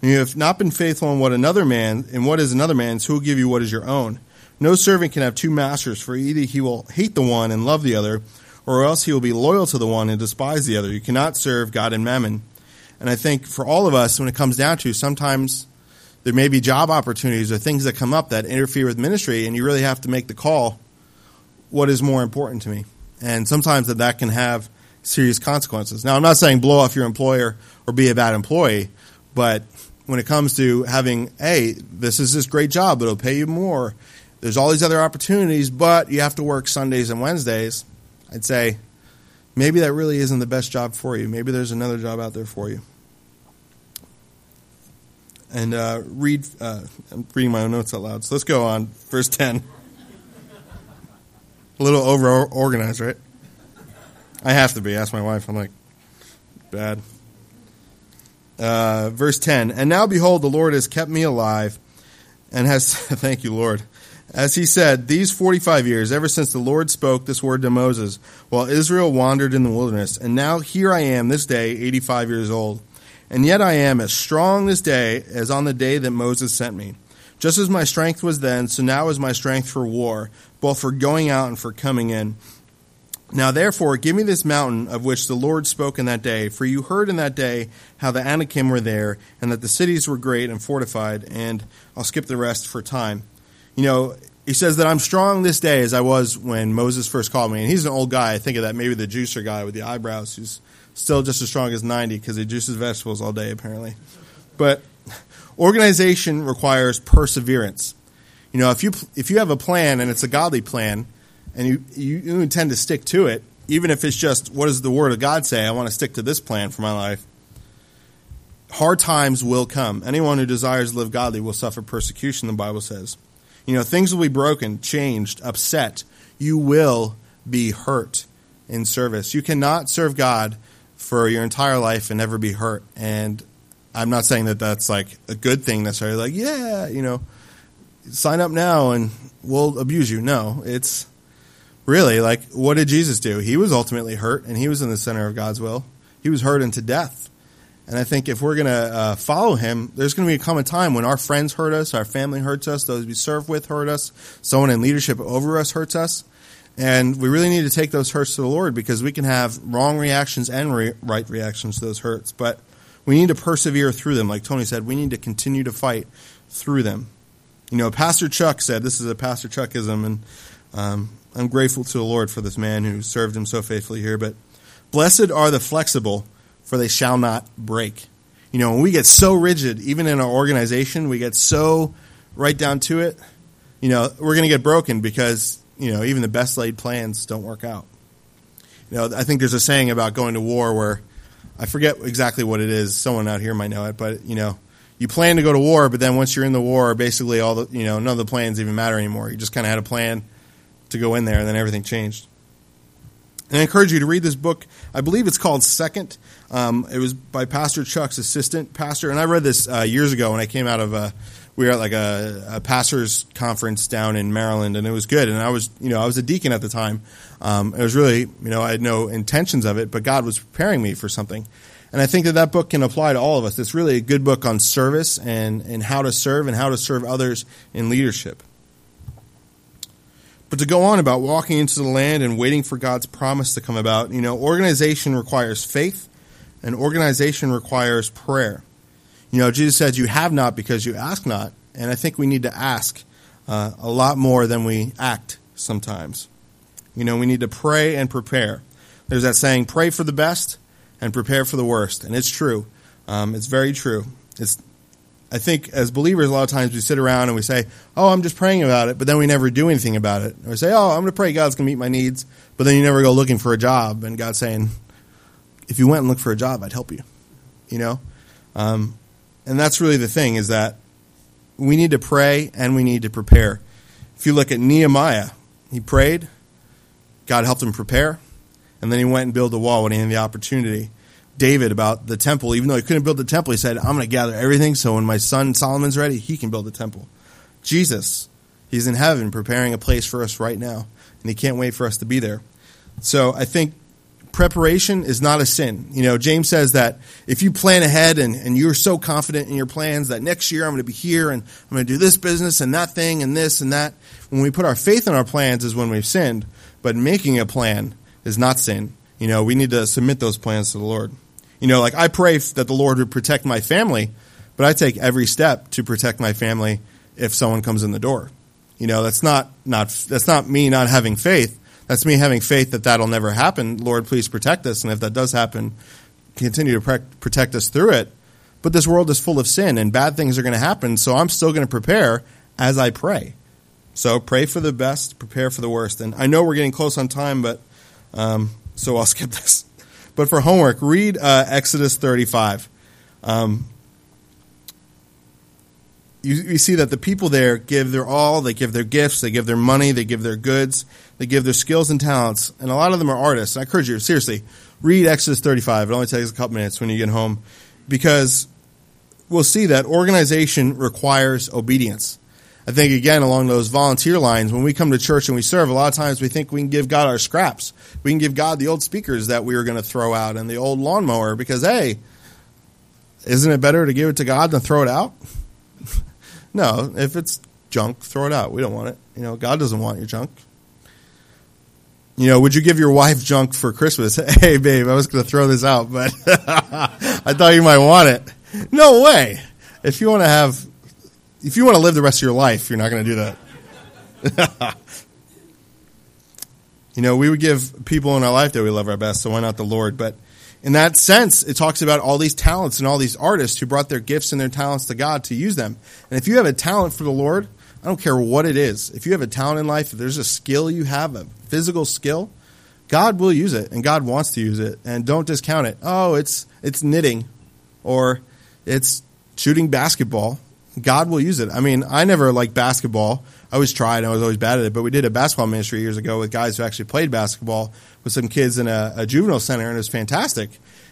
Speaker 1: And you have not been faithful in what another man, in what is another man's, who will give you what is your own? No servant can have two masters, for either he will hate the one and love the other, or else he will be loyal to the one and despise the other. You cannot serve God and mammon. And I think for all of us, when it comes down to, sometimes there may be job opportunities or things that come up that interfere with ministry, and you really have to make the call what is more important to me? And sometimes that, that can have serious consequences. Now, I'm not saying blow off your employer or be a bad employee, but when it comes to having, hey, this is this great job, it'll pay you more. There's all these other opportunities, but you have to work Sundays and Wednesdays. I'd say maybe that really isn't the best job for you. Maybe there's another job out there for you. And uh, read, uh, I'm reading my own notes out loud. So let's go on. Verse 10. A little over organized, right? I have to be. Ask my wife. I'm like, bad. Uh, verse 10 And now behold, the Lord has kept me alive and has, (laughs) thank you, Lord. As he said, these 45 years, ever since the Lord spoke this word to Moses, while Israel wandered in the wilderness. And now here I am this day, 85 years old. And yet I am as strong this day as on the day that Moses sent me. Just as my strength was then, so now is my strength for war, both for going out and for coming in. Now therefore, give me this mountain of which the Lord spoke in that day, for you heard in that day how the Anakim were there, and that the cities were great and fortified, and I'll skip the rest for time. You know, he says that I'm strong this day as I was when Moses first called me, and he's an old guy. I think of that maybe the juicer guy with the eyebrows who's still just as strong as 90 because he juices vegetables all day apparently. But organization requires perseverance. You know, if you if you have a plan and it's a godly plan, and you, you, intend to stick to it, even if it's just what does the Word of God say? I want to stick to this plan for my life. Hard times will come. Anyone who desires to live godly will suffer persecution, the Bible says. You know, things will be broken, changed, upset. You will be hurt in service. You cannot serve God for your entire life and never be hurt. And I'm not saying that that's like a good thing necessarily. Like, yeah, you know, sign up now and we'll abuse you. No, it's really like what did Jesus do? He was ultimately hurt, and he was in the center of God's will. He was hurt into death. And I think if we're going to uh, follow him, there's going to be a common time when our friends hurt us, our family hurts us, those we serve with hurt us, someone in leadership over us hurts us. And we really need to take those hurts to the Lord because we can have wrong reactions and re- right reactions to those hurts. But we need to persevere through them. Like Tony said, we need to continue to fight through them. You know, Pastor Chuck said, this is a Pastor Chuckism, and um, I'm grateful to the Lord for this man who served him so faithfully here. But blessed are the flexible, for they shall not break. You know, when we get so rigid, even in our organization, we get so right down to it, you know, we're going to get broken because, you know, even the best laid plans don't work out. You know, I think there's a saying about going to war where I forget exactly what it is. Someone out here might know it, but, you know, you plan to go to war, but then once you're in the war, basically all the, you know, none of the plans even matter anymore. You just kind of had a plan to go in there, and then everything changed. And I encourage you to read this book. I believe it's called Second. Um, it was by Pastor Chuck's assistant pastor, and I read this uh, years ago when I came out of a. We were at like a, a, pastors conference down in Maryland, and it was good. And I was, you know, I was a deacon at the time. Um, it was really, you know, I had no intentions of it, but God was preparing me for something. And I think that that book can apply to all of us. It's really a good book on service and, and how to serve and how to serve others in leadership. But to go on about walking into the land and waiting for God's promise to come about, you know, organization requires faith and organization requires prayer. You know, Jesus said, You have not because you ask not. And I think we need to ask uh, a lot more than we act sometimes. You know, we need to pray and prepare. There's that saying, pray for the best and prepare for the worst. And it's true. Um, it's very true. It's I think as believers, a lot of times we sit around and we say, "Oh, I'm just praying about it," but then we never do anything about it. Or we say, "Oh, I'm going to pray God's going to meet my needs," but then you never go looking for a job, and God's saying, "If you went and looked for a job, I'd help you." You know, um, and that's really the thing is that we need to pray and we need to prepare. If you look at Nehemiah, he prayed, God helped him prepare, and then he went and built the wall when he had the opportunity. David about the temple. Even though he couldn't build the temple, he said, I'm going to gather everything so when my son Solomon's ready, he can build the temple. Jesus, he's in heaven preparing a place for us right now, and he can't wait for us to be there. So I think preparation is not a sin. You know, James says that if you plan ahead and, and you're so confident in your plans that next year I'm going to be here and I'm going to do this business and that thing and this and that, when we put our faith in our plans is when we've sinned, but making a plan is not sin. You know, we need to submit those plans to the Lord. You know, like I pray that the Lord would protect my family, but I take every step to protect my family if someone comes in the door. You know, that's not not that's not me not having faith. That's me having faith that that'll never happen. Lord, please protect us, and if that does happen, continue to protect us through it. But this world is full of sin and bad things are going to happen, so I'm still going to prepare as I pray. So pray for the best, prepare for the worst. And I know we're getting close on time, but um, so I'll skip this. But for homework, read uh, Exodus 35. Um, you, you see that the people there give their all, they give their gifts, they give their money, they give their goods, they give their skills and talents, and a lot of them are artists. I encourage you, seriously, read Exodus 35. It only takes a couple minutes when you get home because we'll see that organization requires obedience. I think again along those volunteer lines, when we come to church and we serve, a lot of times we think we can give God our scraps. We can give God the old speakers that we were going to throw out and the old lawnmower because hey, isn't it better to give it to God than throw it out? (laughs) no, if it's junk, throw it out. We don't want it. You know, God doesn't want your junk. You know, would you give your wife junk for Christmas? (laughs) Hey, babe, I was going to throw this out, but (laughs) I thought you might want it. No way. If you want to have if you want to live the rest of your life, you're not going to do that. (laughs) you know, we would give people in our life that we love our best, so why not the Lord? But in that sense, it talks about all these talents and all these artists who brought their gifts and their talents to God to use them. And if you have a talent for the Lord, I don't care what it is. If you have a talent in life, if there's a skill you have, a physical skill, God will use it and God wants to use it. And don't discount it. Oh, it's it's knitting or it's shooting basketball. God will use it. I mean, I never liked basketball. I always tried. I was always bad at it. But we did a basketball ministry years ago with guys who actually played basketball with some kids in a, a juvenile center, and it was fantastic.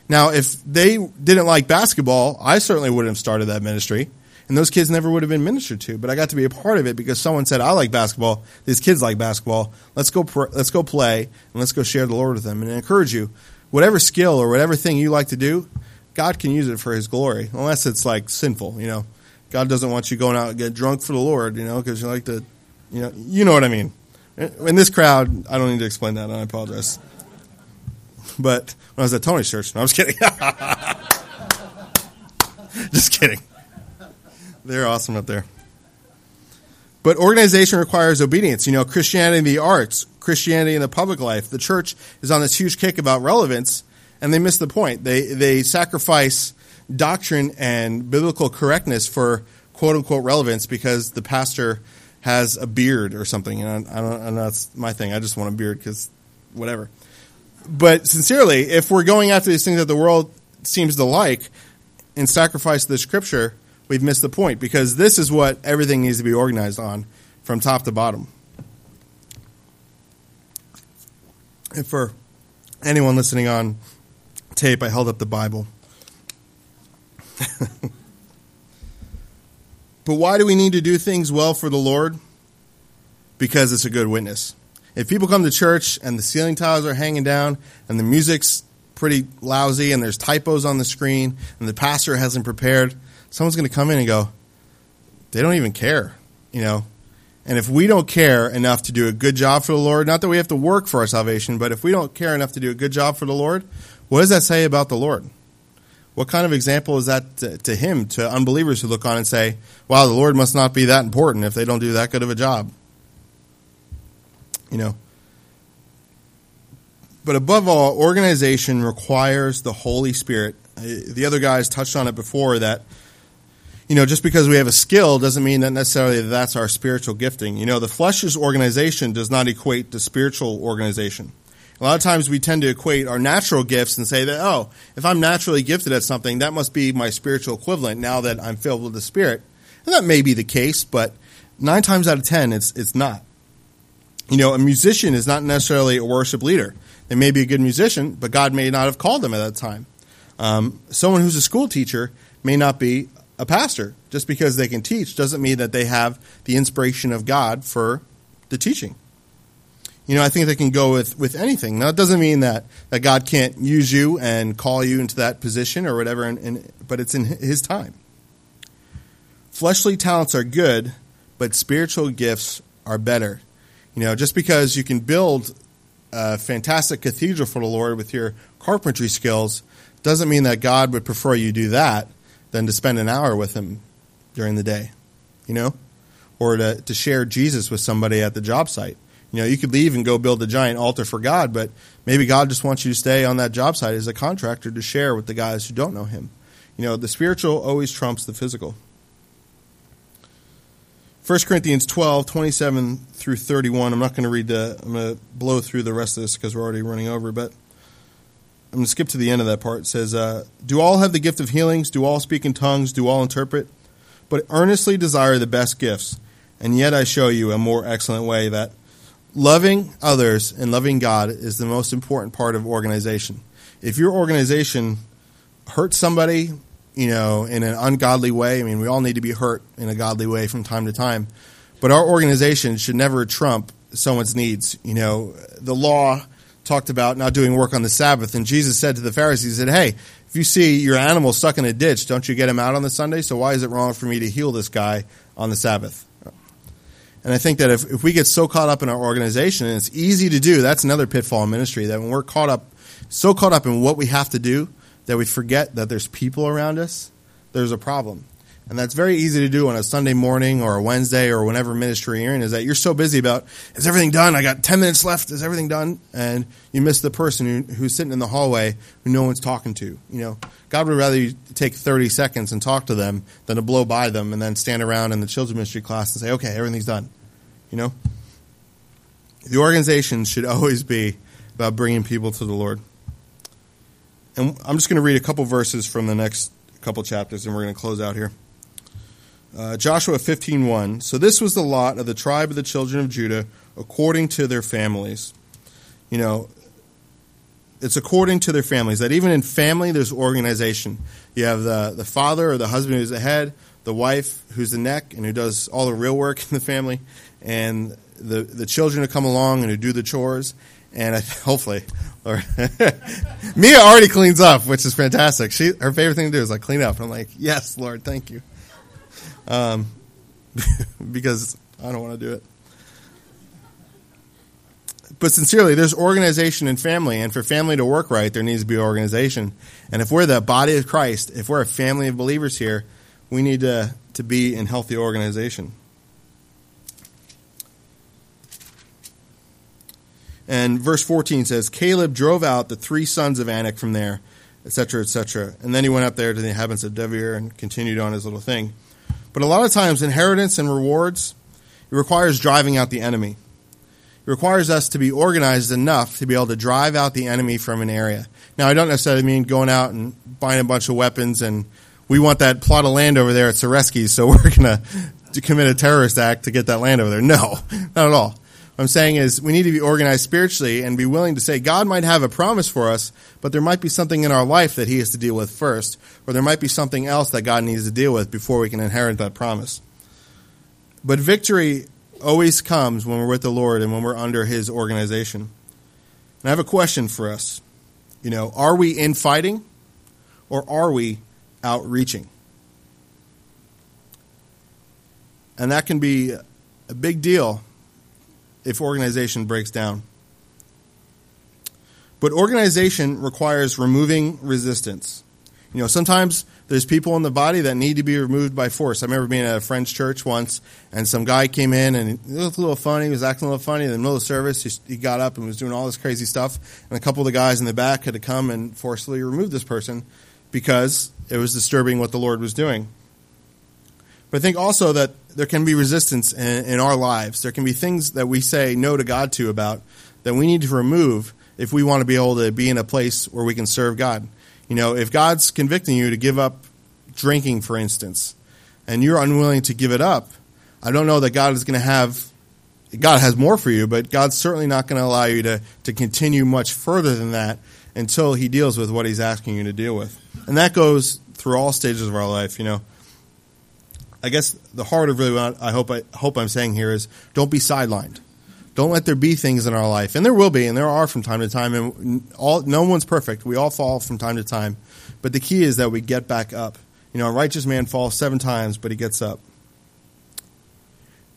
Speaker 1: Now, if they didn't like basketball, I certainly wouldn't have started that ministry, and those kids never would have been ministered to. But I got to be a part of it because someone said, "I like basketball. These kids like basketball. Let's go. Pr- let's go play, and let's go share the Lord with them." And I encourage you, whatever skill or whatever thing you like to do, God can use it for His glory, unless it's like sinful, you know. God doesn't want you going out and get drunk for the Lord, you know, because you like to, you know, you know what I mean. In this crowd, I don't need to explain that, and I apologize. But when I was at Tony's church, no, I was kidding. (laughs) Just kidding. They're awesome up there. But organization requires obedience. You know, Christianity in the arts, Christianity in the public life. The church is on this huge kick about relevance, and they miss the point. They they sacrifice doctrine and biblical correctness for quote unquote relevance because the pastor has a beard or something. And I, I don't, and that's my thing. I just want a beard because whatever. But sincerely, if we're going after these things that the world seems to like and sacrifice the scripture, we've missed the point because this is what everything needs to be organized on from top to bottom. And for anyone listening on tape, I held up the Bible. (laughs) but why do we need to do things well for the Lord? Because it's a good witness. If people come to church and the ceiling tiles are hanging down and the music's pretty lousy and there's typos on the screen and the pastor hasn't prepared, someone's going to come in and go, they don't even care, you know. And if we don't care enough to do a good job for the Lord, not that we have to work for our salvation, but if we don't care enough to do a good job for the Lord, what does that say about the Lord? What kind of example is that to, to, him, to unbelievers who look on and say, wow, the Lord must not be that important if they don't do that good of a job? You know. But above all, organization requires the Holy Spirit. Uh, the other guys touched on it before that, you know, just because we have a skill doesn't mean that necessarily that's our spiritual gifting. You know, the flesh's organization does not equate to spiritual organization. A lot of times we tend to equate our natural gifts and say that, oh, if I'm naturally gifted at something, that must be my spiritual equivalent now that I'm filled with the Spirit. And that may be the case, but nine times out of ten, it's, it's not. You know, a musician is not necessarily a worship leader. They may be a good musician, but God may not have called them at that time. Um, someone who's a school teacher may not be a pastor. Just because they can teach doesn't mean that they have the inspiration of God for the teaching. You know, I think they can go with, with anything. Now, it doesn't mean that, that God can't use you and call you into that position or whatever, and, and, but it's in His time. Fleshly talents are good, but spiritual gifts are better. You know, just because you can build a fantastic cathedral for the Lord with your carpentry skills doesn't mean that God would prefer you do that than to spend an hour with Him during the day, you know, or to, to share Jesus with somebody at the job site. You know, you could leave and go build a giant altar for God, but maybe God just wants you to stay on that job site as a contractor to share with the guys who don't know Him. You know, the spiritual always trumps the physical. 1 Corinthians 12, 27 through 31. I'm not going to read the, I'm going to blow through the rest of this because we're already running over, but I'm going to skip to the end of that part. It says, uh, Do all have the gift of healings? Do all speak in tongues? Do all interpret? But earnestly desire the best gifts. And yet I show you a more excellent way that loving others and loving God is the most important part of organization. If your organization hurts somebody, you know, in an ungodly way, I mean, we all need to be hurt in a godly way from time to time, but our organization should never trump someone's needs. You know, the law talked about not doing work on the Sabbath, and Jesus said to the Pharisees, he said, "Hey, if you see your animal stuck in a ditch, don't you get him out on the Sunday? So why is it wrong for me to heal this guy on the Sabbath?" And I think that if, if we get so caught up in our organization, and it's easy to do, that's another pitfall in ministry, that when we're caught up, so caught up in what we have to do, that we forget that there's people around us, there's a problem. And that's very easy to do on a Sunday morning or a Wednesday or whenever ministry you're in, is that you're so busy about, is everything done? I got 10 minutes left. Is everything done? And you miss the person who, who's sitting in the hallway who no one's talking to. You know, God would rather you take 30 seconds and talk to them than to blow by them and then stand around in the children's ministry class and say, okay, everything's done. You know? The organization should (laughs) always be about bringing people to the Lord. And I'm just going to read a couple verses from the next couple chapters and we're going to close out here. Uh, Joshua 15:1. So this was the lot of the tribe of the children of Judah according to their families. You know, it's according to their families. That even in family, there's organization. You have the the father or the husband who's the head, the wife who's the neck and who does all the real work (laughs) in the family, and the the children who come along and who do the chores. And I, (laughs) hopefully, or (laughs) Mia already cleans up, which is fantastic. She her favorite thing to do is like clean up. I'm like, yes, Lord, thank you um, (laughs) because I don't want to do it. But sincerely, there's organization in family, and for family to work right, there needs to be organization. And if we're the body of Christ, if we're a family of believers here, we need to, to be in healthy organization. And verse 14 says, Caleb drove out the three sons of Anak from there, etc., etc. And then he went up there to the inhabitants of Debir and continued on his little thing. But a lot of times, inheritance and rewards, it requires driving out the enemy. It requires us to be organized enough to be able to drive out the enemy from an area. Now, I don't necessarily mean going out and buying a bunch of weapons and we want that plot of land over there at Sereski's, so (laughs) we're going to commit a terrorist act to get that land over there. No, (laughs) not at all. What I'm saying is we need to be organized spiritually and be willing to say God might have a promise for us, but there might be something in our life that He has to deal with first, or there might be something else that God needs to deal with before we can inherit that promise. But victory always comes when we're with the Lord and when we're under His organization. And I have a question for us. You know, are we infighting or are we outreaching? And that can be a big deal if organization breaks down. But organization requires removing resistance. You know, sometimes there's people in the body that need to be removed by force. I remember being at a French church once, and some guy came in and he looked a little funny. He was acting a little funny. In the middle of the service, he, got up and was doing all this crazy stuff. And a couple of the guys in the back had to come and forcibly remove this person because it was disturbing what the Lord was doing. But I think also that there can be resistance in, in, our lives. There can be things that we say no to God to about that we need to remove if we want to be able to be in a place where we can serve God. You know, if God's convicting you to give up drinking, for instance, and you're unwilling to give it up, I don't know that God is going to have, God has more for you, but God's certainly not going to allow you to, to continue much further than that until He deals with what He's asking you to deal with. And that goes through all stages of our life, you know. I guess the heart of really what I hope I hope I'm saying here is don't be sidelined. Don't let there be things in our life, and there will be, and there are from time to time, and all no one's perfect. We all fall from time to time, but the key is that we get back up. You know, a righteous man falls seven times, but he gets up.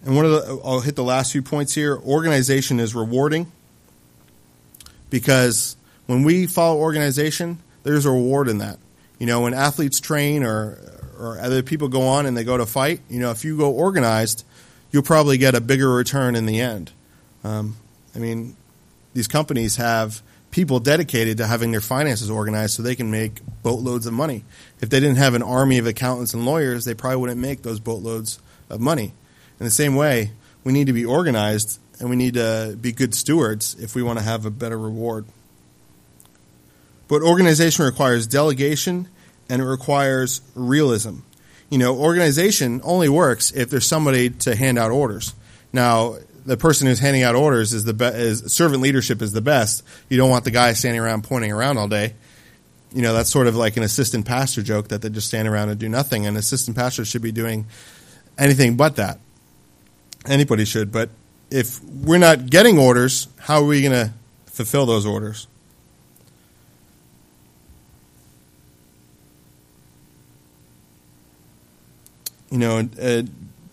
Speaker 1: And one of the I'll hit the last few points here. Organization is rewarding because when we follow organization, there's a reward in that. You know, when athletes train or or other people go on and they go to fight, you know, if you go organized, you'll probably get a bigger return in the end. Um, I mean, these companies have people dedicated to having their finances organized so they can make boatloads of money. If they didn't have an army of accountants and lawyers, they probably wouldn't make those boatloads of money. In the same way, we need to be organized and we need to be good stewards if we want to have a better reward. But organization requires delegation and it requires realism. You know, organization only works if there's somebody to hand out orders. Now, the person who's handing out orders is the be- is servant leadership is the best. You don't want the guy standing around pointing around all day. You know, that's sort of like an assistant pastor joke that they just stand around and do nothing. An assistant pastor should be doing anything but that. Anybody should, but if we're not getting orders, how are we going to fulfill those orders? You know, uh,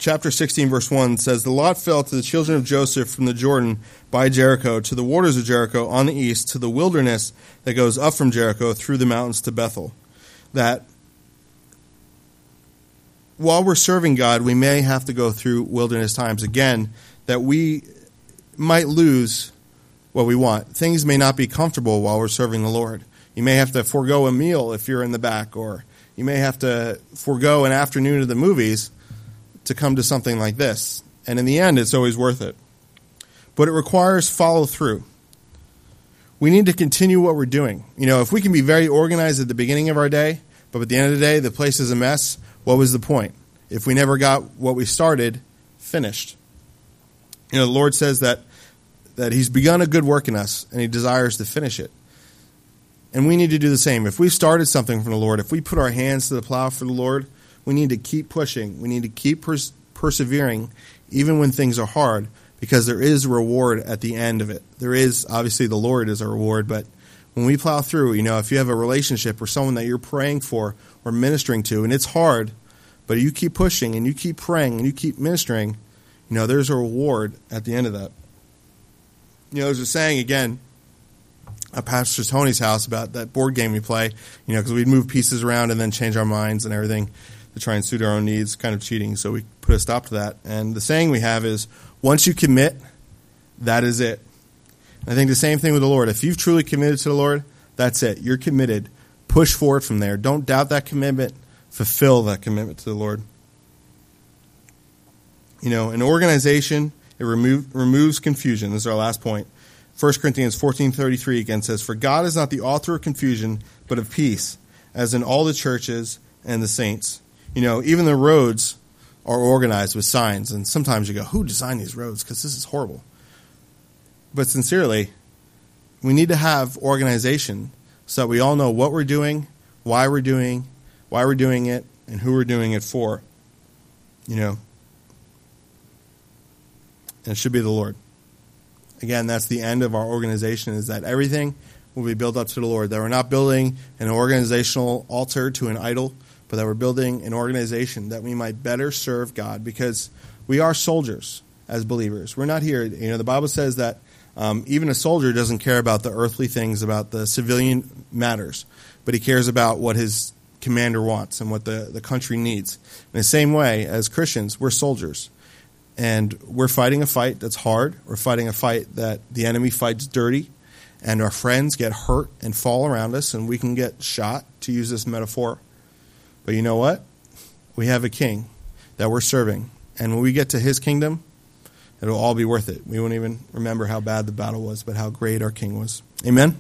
Speaker 1: chapter 16, verse 1 says, The lot fell to the children of Joseph from the Jordan by Jericho to the waters of Jericho on the east to the wilderness that goes up from Jericho through the mountains to Bethel. That while we're serving God, we may have to go through wilderness times again, that we might lose what we want. Things may not be comfortable while we're serving the Lord. You may have to forego a meal if you're in the back, or you may have to forego an afternoon of the movies to come to something like this. And in the end, it's always worth it. But it requires follow through. We need to continue what we're doing. You know, if we can be very organized at the beginning of our day, but at the end of the day, the place is a mess, what was the point? If we never got what we started finished. You know, the Lord says that, that He's begun a good work in us and He desires to finish it. And we need to do the same. If we started something from the Lord, if we put our hands to the plow for the Lord, we need to keep pushing. We need to keep pers- persevering, even when things are hard, because there is reward at the end of it. There is, obviously, the Lord is a reward, but when we plow through, you know, if you have a relationship or someone that you're praying for or ministering to, and it's hard, but you keep pushing and you keep praying and you keep ministering, you know, there's a reward at the end of that. You know, there's a saying again at Pastor Tony's house about that board game we play, you know, because we'd move pieces around and then change our minds and everything try and suit our own needs, kind of cheating. So we put a stop to that. And the saying we have is once you commit, that is it. And I think the same thing with the Lord. If you've truly committed to the Lord, that's it. You're committed. Push forward from there. Don't doubt that commitment. Fulfill that commitment to the Lord. You know, an organization, it remove, removes confusion. This is our last point. 1 Corinthians 14.33 again says, For God is not the author of confusion, but of peace, as in all the churches and the saints. You know, even the roads are organized with signs, and sometimes you go, Who designed these roads? Because this is horrible. But sincerely, we need to have organization so that we all know what we're doing, why we're doing, why we're doing it, and who we're doing it for. You know, and it should be the Lord. Again, that's the end of our organization is that everything will be built up to the Lord. That we're not building an organizational altar to an idol, but that we're building an organization that we might better serve God because we are soldiers as believers. We're not here. You know, the Bible says that um, even a soldier doesn't care about the earthly things, about the civilian matters, but he cares about what his commander wants and what the, the country needs. In the same way, as Christians, we're soldiers. And we're fighting a fight that's hard. We're fighting a fight that the enemy fights dirty. And our friends get hurt and fall around us, and we can get shot, to use this metaphor. But you know what? We have a king that we're serving. And when we get to his kingdom, it'll all be worth it. We won't even remember how bad the battle was, but how great our king was. Amen?